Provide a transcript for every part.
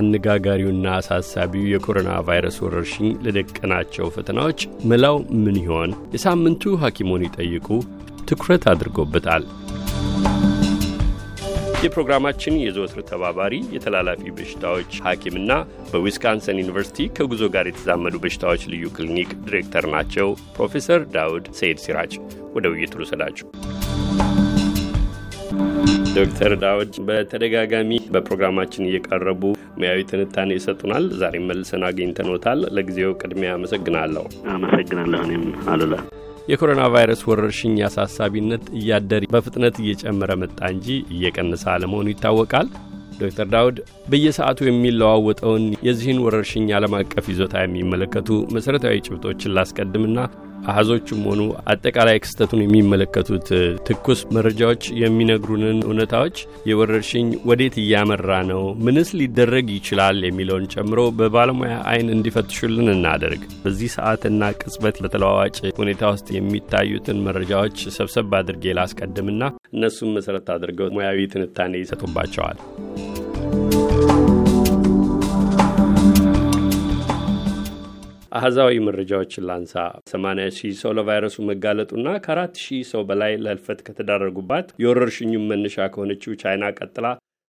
አነጋጋሪውና አሳሳቢው የኮሮና ቫይረስ ወረርሽኝ ለደቀናቸው ፈተናዎች መላው ምን ይሆን? የሳምንቱ ሐኪሞን ይጠይቁ ትኩረት አድርጎበታል። የፕሮግራማችን የዘወትር ተባባሪ የተላላፊ በሽታዎች ሐኪምና በዊስካንሰን ዩኒቨርሲቲ ከጉዞ ጋር የተዛመዱ በሽታዎች ልዩ ክሊኒክ ዲሬክተር ናቸው ፕሮፌሰር ዳውድ ሰይድ ሲራጅ። ወደ ውይይቱ ልውሰዳችሁ። ዶክተር ዳውድ በተደጋጋሚ በፕሮግራማችን እየቀረቡ ሙያዊ ትንታኔ ይሰጡናል። ዛሬም መልሰን አግኝተኖታል። ለጊዜው ቅድሚያ አመሰግናለሁ። አመሰግናለሁ። እኔም አሉላ የኮሮና ቫይረስ ወረርሽኝ አሳሳቢነት እያደር በፍጥነት እየጨመረ መጣ እንጂ እየቀነሰ አለመሆኑ ይታወቃል። ዶክተር ዳውድ በየሰዓቱ የሚለዋወጠውን የዚህን ወረርሽኝ ዓለም አቀፍ ይዞታ የሚመለከቱ መሠረታዊ ጭብጦችን ላስቀድምና አሃዞቹም ሆኑ አጠቃላይ ክስተቱን የሚመለከቱት ትኩስ መረጃዎች የሚነግሩንን እውነታዎች የወረርሽኝ ወዴት እያመራ ነው፣ ምንስ ሊደረግ ይችላል የሚለውን ጨምሮ በባለሙያ አይን እንዲፈትሹልን እናደርግ። በዚህ ሰዓትና ቅጽበት በተለዋዋጭ ሁኔታ ውስጥ የሚታዩትን መረጃዎች ሰብሰብ አድርጌ ላስቀድምና እነሱም መሰረት አድርገው ሙያዊ ትንታኔ ይሰጡባቸዋል። አህዛዊ መረጃዎችን ላንሳ። 80 ሺህ ሰው ለቫይረሱ መጋለጡና ከአራት ሺህ ሰው በላይ ለህልፈት ከተዳረጉባት የወረርሽኙም መነሻ ከሆነችው ቻይና ቀጥላ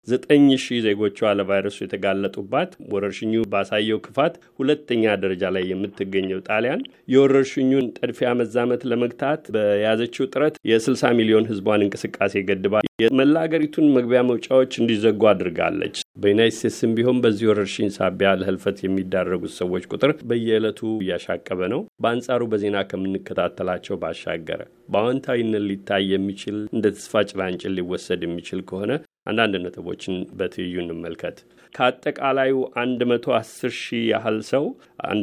ዘጠኝ ሺህ ዜጎቿ ለቫይረሱ የተጋለጡባት ወረርሽኙ ባሳየው ክፋት ሁለተኛ ደረጃ ላይ የምትገኘው ጣሊያን የወረርሽኙን ጠድፊያ መዛመት ለመግታት በያዘችው ጥረት የ60 ሚሊዮን ህዝቧን እንቅስቃሴ ገድባ የመላ አገሪቱን መግቢያ መውጫዎች እንዲዘጉ አድርጋለች። በዩናይት ስቴትስም ቢሆን በዚህ ወረርሽኝ ሳቢያ ለህልፈት የሚዳረጉት ሰዎች ቁጥር በየዕለቱ እያሻቀበ ነው። በአንጻሩ በዜና ከምንከታተላቸው ባሻገረ በአዎንታዊነት ሊታይ የሚችል እንደ ተስፋ ጭላንጭል ሊወሰድ የሚችል ከሆነ አንዳንድ ነጥቦችን በትይዩ እንመልከት። ከአጠቃላዩ 110 ሺህ ያህል ሰው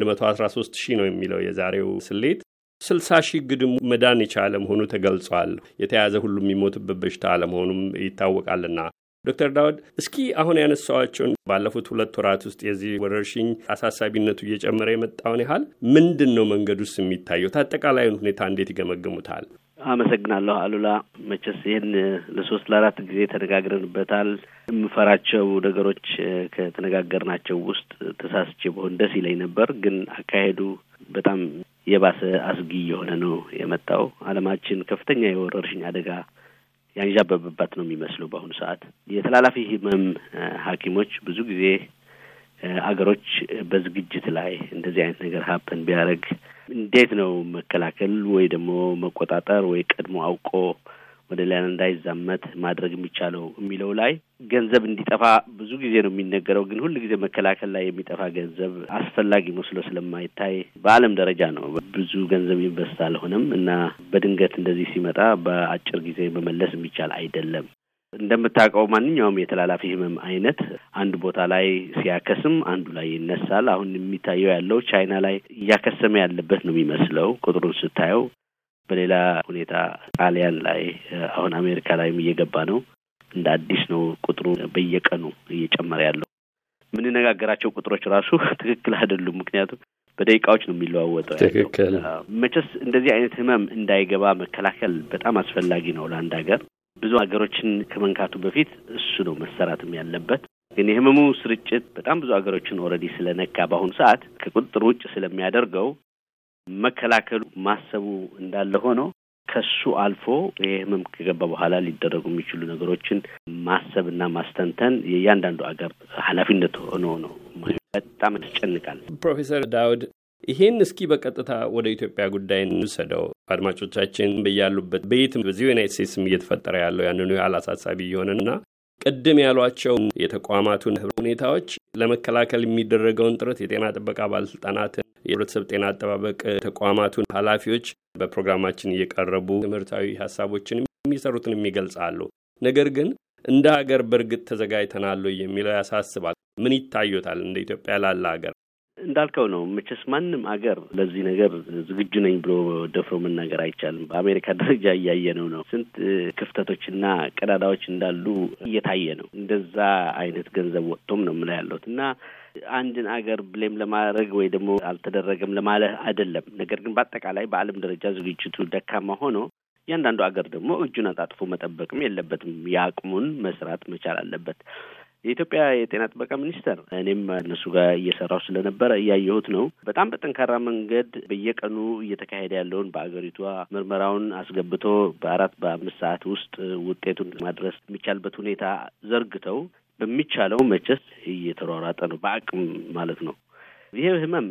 113 ሺህ ነው የሚለው የዛሬው ስሌት 60 ሺህ ግድሙ መዳን የቻለ መሆኑ ተገልጿል። የተያዘ ሁሉ የሚሞትበት በሽታ አለመሆኑም ይታወቃልና ዶክተር ዳውድ እስኪ አሁን ያነሳዋቸውን ባለፉት ሁለት ወራት ውስጥ የዚህ ወረርሽኝ አሳሳቢነቱ እየጨመረ የመጣውን ያህል ምንድን ነው መንገዱስ የሚታየው? አጠቃላዩን ሁኔታ እንዴት ይገመግሙታል? አመሰግናለሁ አሉላ። መቼስ ይህን ለሶስት ለአራት ጊዜ ተነጋግረንበታል። የምፈራቸው ነገሮች ከተነጋገርናቸው ውስጥ ተሳስቼ በሆን ደስ ይለኝ ነበር፣ ግን አካሄዱ በጣም የባሰ አስጊ የሆነ ነው የመጣው። ዓለማችን ከፍተኛ የወረርሽኝ አደጋ ያንዣበበባት ነው የሚመስለው በአሁኑ ሰዓት። የተላላፊ ህመም ሐኪሞች ብዙ ጊዜ አገሮች በዝግጅት ላይ እንደዚህ አይነት ነገር happen ቢያደርግ እንዴት ነው መከላከል ወይ ደግሞ መቆጣጠር ወይ ቀድሞ አውቆ ወደ ሌላ እንዳይዛመት ማድረግ የሚቻለው የሚለው ላይ ገንዘብ እንዲጠፋ ብዙ ጊዜ ነው የሚነገረው። ግን ሁል ጊዜ መከላከል ላይ የሚጠፋ ገንዘብ አስፈላጊ መስሎ ስለማይታይ በዓለም ደረጃ ነው ብዙ ገንዘብ invest አልሆነም እና በድንገት እንደዚህ ሲመጣ በአጭር ጊዜ መመለስ የሚቻል አይደለም። እንደምታውቀው ማንኛውም የተላላፊ ህመም አይነት አንድ ቦታ ላይ ሲያከስም አንዱ ላይ ይነሳል። አሁን የሚታየው ያለው ቻይና ላይ እያከሰመ ያለበት ነው የሚመስለው ቁጥሩን ስታየው። በሌላ ሁኔታ ጣሊያን ላይ አሁን አሜሪካ ላይም እየገባ ነው። እንደ አዲስ ነው ቁጥሩ በየቀኑ እየጨመረ ያለው። የምንነጋገራቸው ቁጥሮች ራሱ ትክክል አይደሉም። ምክንያቱም በደቂቃዎች ነው የሚለዋወጠው። ትክክል መቼስ እንደዚህ አይነት ህመም እንዳይገባ መከላከል በጣም አስፈላጊ ነው ለአንድ ሀገር ብዙ ሀገሮችን ከመንካቱ በፊት እሱ ነው መሰራትም ያለበት። ግን የህመሙ ስርጭት በጣም ብዙ ሀገሮችን already ስለነካ በአሁኑ ሰዓት ከቁጥጥር ውጭ ስለሚያደርገው መከላከሉ ማሰቡ እንዳለ ሆኖ ከሱ አልፎ ይህ ህመም ከገባ በኋላ ሊደረጉ የሚችሉ ነገሮችን ማሰብና ማስተንተን የእያንዳንዱ ሀገር ኃላፊነት ሆኖ ነው። በጣም ያስጨንቃል። ፕሮፌሰር ዳውድ ይሄን እስኪ በቀጥታ ወደ ኢትዮጵያ ጉዳይ እንውሰደው። አድማጮቻችን በያሉበት በየትም በዚህ ዩናይት ስቴትስም እየተፈጠረ ያለው ያንኑ ያህል አሳሳቢ እየሆነና ቅድም ያሏቸውን የተቋማቱን ሁኔታዎች ለመከላከል የሚደረገውን ጥረት የጤና ጥበቃ ባለስልጣናትን፣ የህብረተሰብ ጤና አጠባበቅ ተቋማቱን ኃላፊዎች በፕሮግራማችን እየቀረቡ ትምህርታዊ ሀሳቦችን የሚሰሩትን ይገልጻሉ። ነገር ግን እንደ ሀገር በእርግጥ ተዘጋጅተናል የሚለው ያሳስባል። ምን ይታዩታል እንደ ኢትዮጵያ ላለ ሀገር? እንዳልከው ነው። መቼስ ማንም አገር ለዚህ ነገር ዝግጁ ነኝ ብሎ ደፍሮ መናገር አይቻልም። በአሜሪካ ደረጃ እያየነው ነው። ስንት ክፍተቶችና ቀዳዳዎች እንዳሉ እየታየ ነው። እንደዛ አይነት ገንዘብ ወጥቶም ነው ምላ ያለሁት እና አንድን አገር ብሌም ለማድረግ ወይ ደግሞ አልተደረገም ለማለት አይደለም። ነገር ግን በአጠቃላይ በዓለም ደረጃ ዝግጅቱ ደካማ ሆኖ እያንዳንዱ አገር ደግሞ እጁን አጣጥፎ መጠበቅም የለበትም። የአቅሙን መስራት መቻል አለበት። የኢትዮጵያ የጤና ጥበቃ ሚኒስቴር እኔም እነሱ ጋር እየሰራው ስለነበረ እያየሁት ነው። በጣም በጠንካራ መንገድ በየቀኑ እየተካሄደ ያለውን በአገሪቷ ምርመራውን አስገብቶ በአራት በአምስት ሰዓት ውስጥ ውጤቱን ማድረስ የሚቻልበት ሁኔታ ዘርግተው በሚቻለው መቼስ እየተሯሯጠ ነው፣ በአቅም ማለት ነው። ይህ ህመም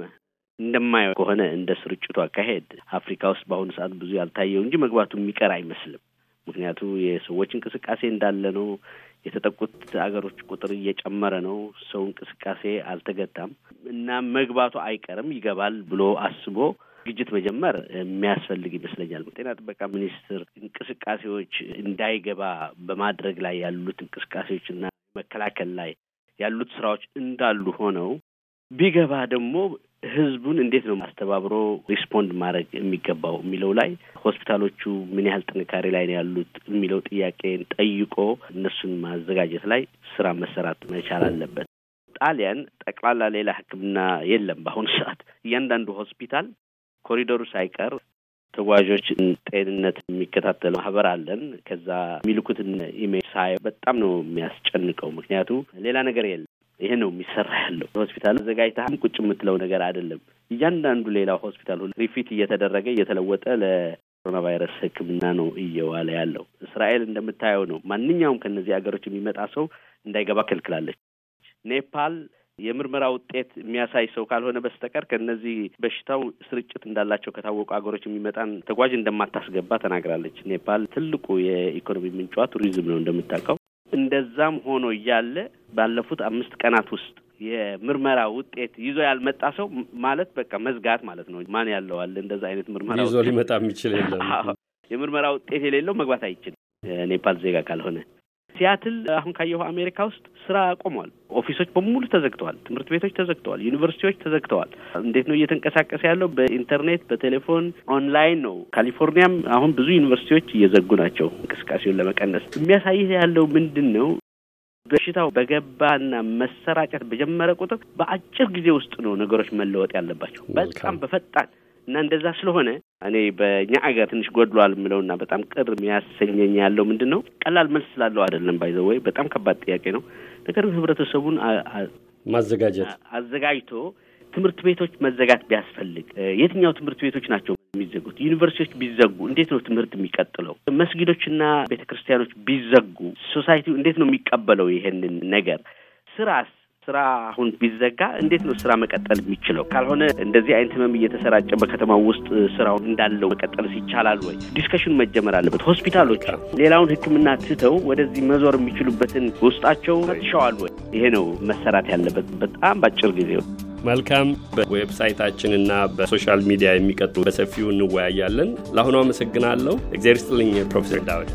እንደማየው ከሆነ እንደ ስርጭቱ አካሄድ አፍሪካ ውስጥ በአሁኑ ሰዓት ብዙ ያልታየው እንጂ መግባቱ የሚቀር አይመስልም። ምክንያቱ የሰዎች እንቅስቃሴ እንዳለ ነው። የተጠቁት አገሮች ቁጥር እየጨመረ ነው። ሰው እንቅስቃሴ አልተገታም እና መግባቱ አይቀርም ይገባል ብሎ አስቦ ዝግጅት መጀመር የሚያስፈልግ ይመስለኛል። ጤና ጥበቃ ሚኒስቴር እንቅስቃሴዎች እንዳይገባ በማድረግ ላይ ያሉት እንቅስቃሴዎች እና መከላከል ላይ ያሉት ስራዎች እንዳሉ ሆነው ቢገባ ደግሞ ህዝቡን እንዴት ነው ማስተባብሮ respond ማድረግ የሚገባው የሚለው ላይ ሆስፒታሎቹ ምን ያህል ጥንካሬ ላይ ነው ያሉት የሚለው ጥያቄን ጠይቆ እነሱን ማዘጋጀት ላይ ስራ መሰራት መቻል አለበት። ጣሊያን ጠቅላላ ሌላ ሕክምና የለም በአሁኑ ሰዓት እያንዳንዱ ሆስፒታል ኮሪደሩ ሳይቀር ተጓዦች ጤንነት የሚከታተል ማህበር አለን። ከዛ የሚልኩትን ኢሜል ሳይ በጣም ነው የሚያስጨንቀው። ምክንያቱ ሌላ ነገር የለም። ይሄ ነው የሚሰራ ያለው። ሆስፒታል አዘጋጅተህም ቁጭ የምትለው ነገር አይደለም። እያንዳንዱ ሌላው ሆስፒታል ሁሉ refit እየተደረገ እየተለወጠ ለኮሮና ቫይረስ ሕክምና ነው እየዋለ ያለው። እስራኤል እንደምታየው ነው። ማንኛውም ከእነዚህ ሀገሮች የሚመጣ ሰው እንዳይገባ ከልክላለች። ኔፓል የምርመራ ውጤት የሚያሳይ ሰው ካልሆነ በስተቀር ከእነዚህ በሽታው ስርጭት እንዳላቸው ከታወቁ ሀገሮች የሚመጣን ተጓዥ እንደማታስገባ ተናግራለች። ኔፓል ትልቁ የኢኮኖሚ ምንጯ ቱሪዝም ነው እንደምታውቀው። እንደዛም ሆኖ እያለ ባለፉት አምስት ቀናት ውስጥ የምርመራ ውጤት ይዞ ያልመጣ ሰው ማለት በቃ መዝጋት ማለት ነው። ማን ይኖረዋል እንደዛ አይነት ምርመራ ይዞ ሊመጣ የሚችል የለም። የምርመራ ውጤት የሌለው መግባት አይችልም ኔፓል ዜጋ ካልሆነ። ሲያትል አሁን ካየሁ አሜሪካ ውስጥ ስራ ቆሟል። ኦፊሶች በሙሉ ተዘግተዋል። ትምህርት ቤቶች ተዘግተዋል። ዩኒቨርሲቲዎች ተዘግተዋል። እንዴት ነው እየተንቀሳቀሰ ያለው? በኢንተርኔት በቴሌፎን ኦንላይን ነው። ካሊፎርኒያም አሁን ብዙ ዩኒቨርሲቲዎች እየዘጉ ናቸው እንቅስቃሴውን ለመቀነስ። የሚያሳይህ ያለው ምንድን ነው? በሽታው በገባና መሰራጨት በጀመረ ቁጥር በአጭር ጊዜ ውስጥ ነው ነገሮች መለወጥ ያለባቸው በጣም በፈጣን እና እንደዛ ስለሆነ እኔ በእኛ አገር ትንሽ ጎድሏል የምለውና በጣም ቅር የሚያሰኘኝ ያለው ምንድን ነው ቀላል መልስ ስላለው አይደለም። ባይዘው ወይ በጣም ከባድ ጥያቄ ነው። ነገር ግን ህብረተሰቡን ማዘጋጀት አዘጋጅቶ ትምህርት ቤቶች መዘጋት ቢያስፈልግ የትኛው ትምህርት ቤቶች ናቸው የሚዘጉት? ዩኒቨርሲቲዎች ቢዘጉ እንዴት ነው ትምህርት የሚቀጥለው? መስጊዶችና ቤተ ክርስቲያኖች ቢዘጉ society ው እንዴት ነው የሚቀበለው ይሄንን ነገር? ስራስ ስራ አሁን ቢዘጋ እንዴት ነው ስራ መቀጠል የሚችለው? ካልሆነ እንደዚህ አይነት ህመም እየተሰራጨ በከተማው ውስጥ ስራው እንዳለው መቀጠልስ ይቻላል ወይ? discussion መጀመር አለበት። ሆስፒታሎች ሌላውን ሕክምና ትተው ወደዚህ መዞር የሚችሉበትን ውስጣቸው ፈትሸዋል ወይ? ይሄ ነው መሰራት ያለበት በጣም በአጭር ጊዜ መልካም። በዌብሳይታችንና በ social media የሚቀጥሉ በሰፊው እንወያያለን። ለአሁኑ አመሰግናለሁ። እግዚአብሔር ይስጥልኝ ፕሮፌሰር ዳዊት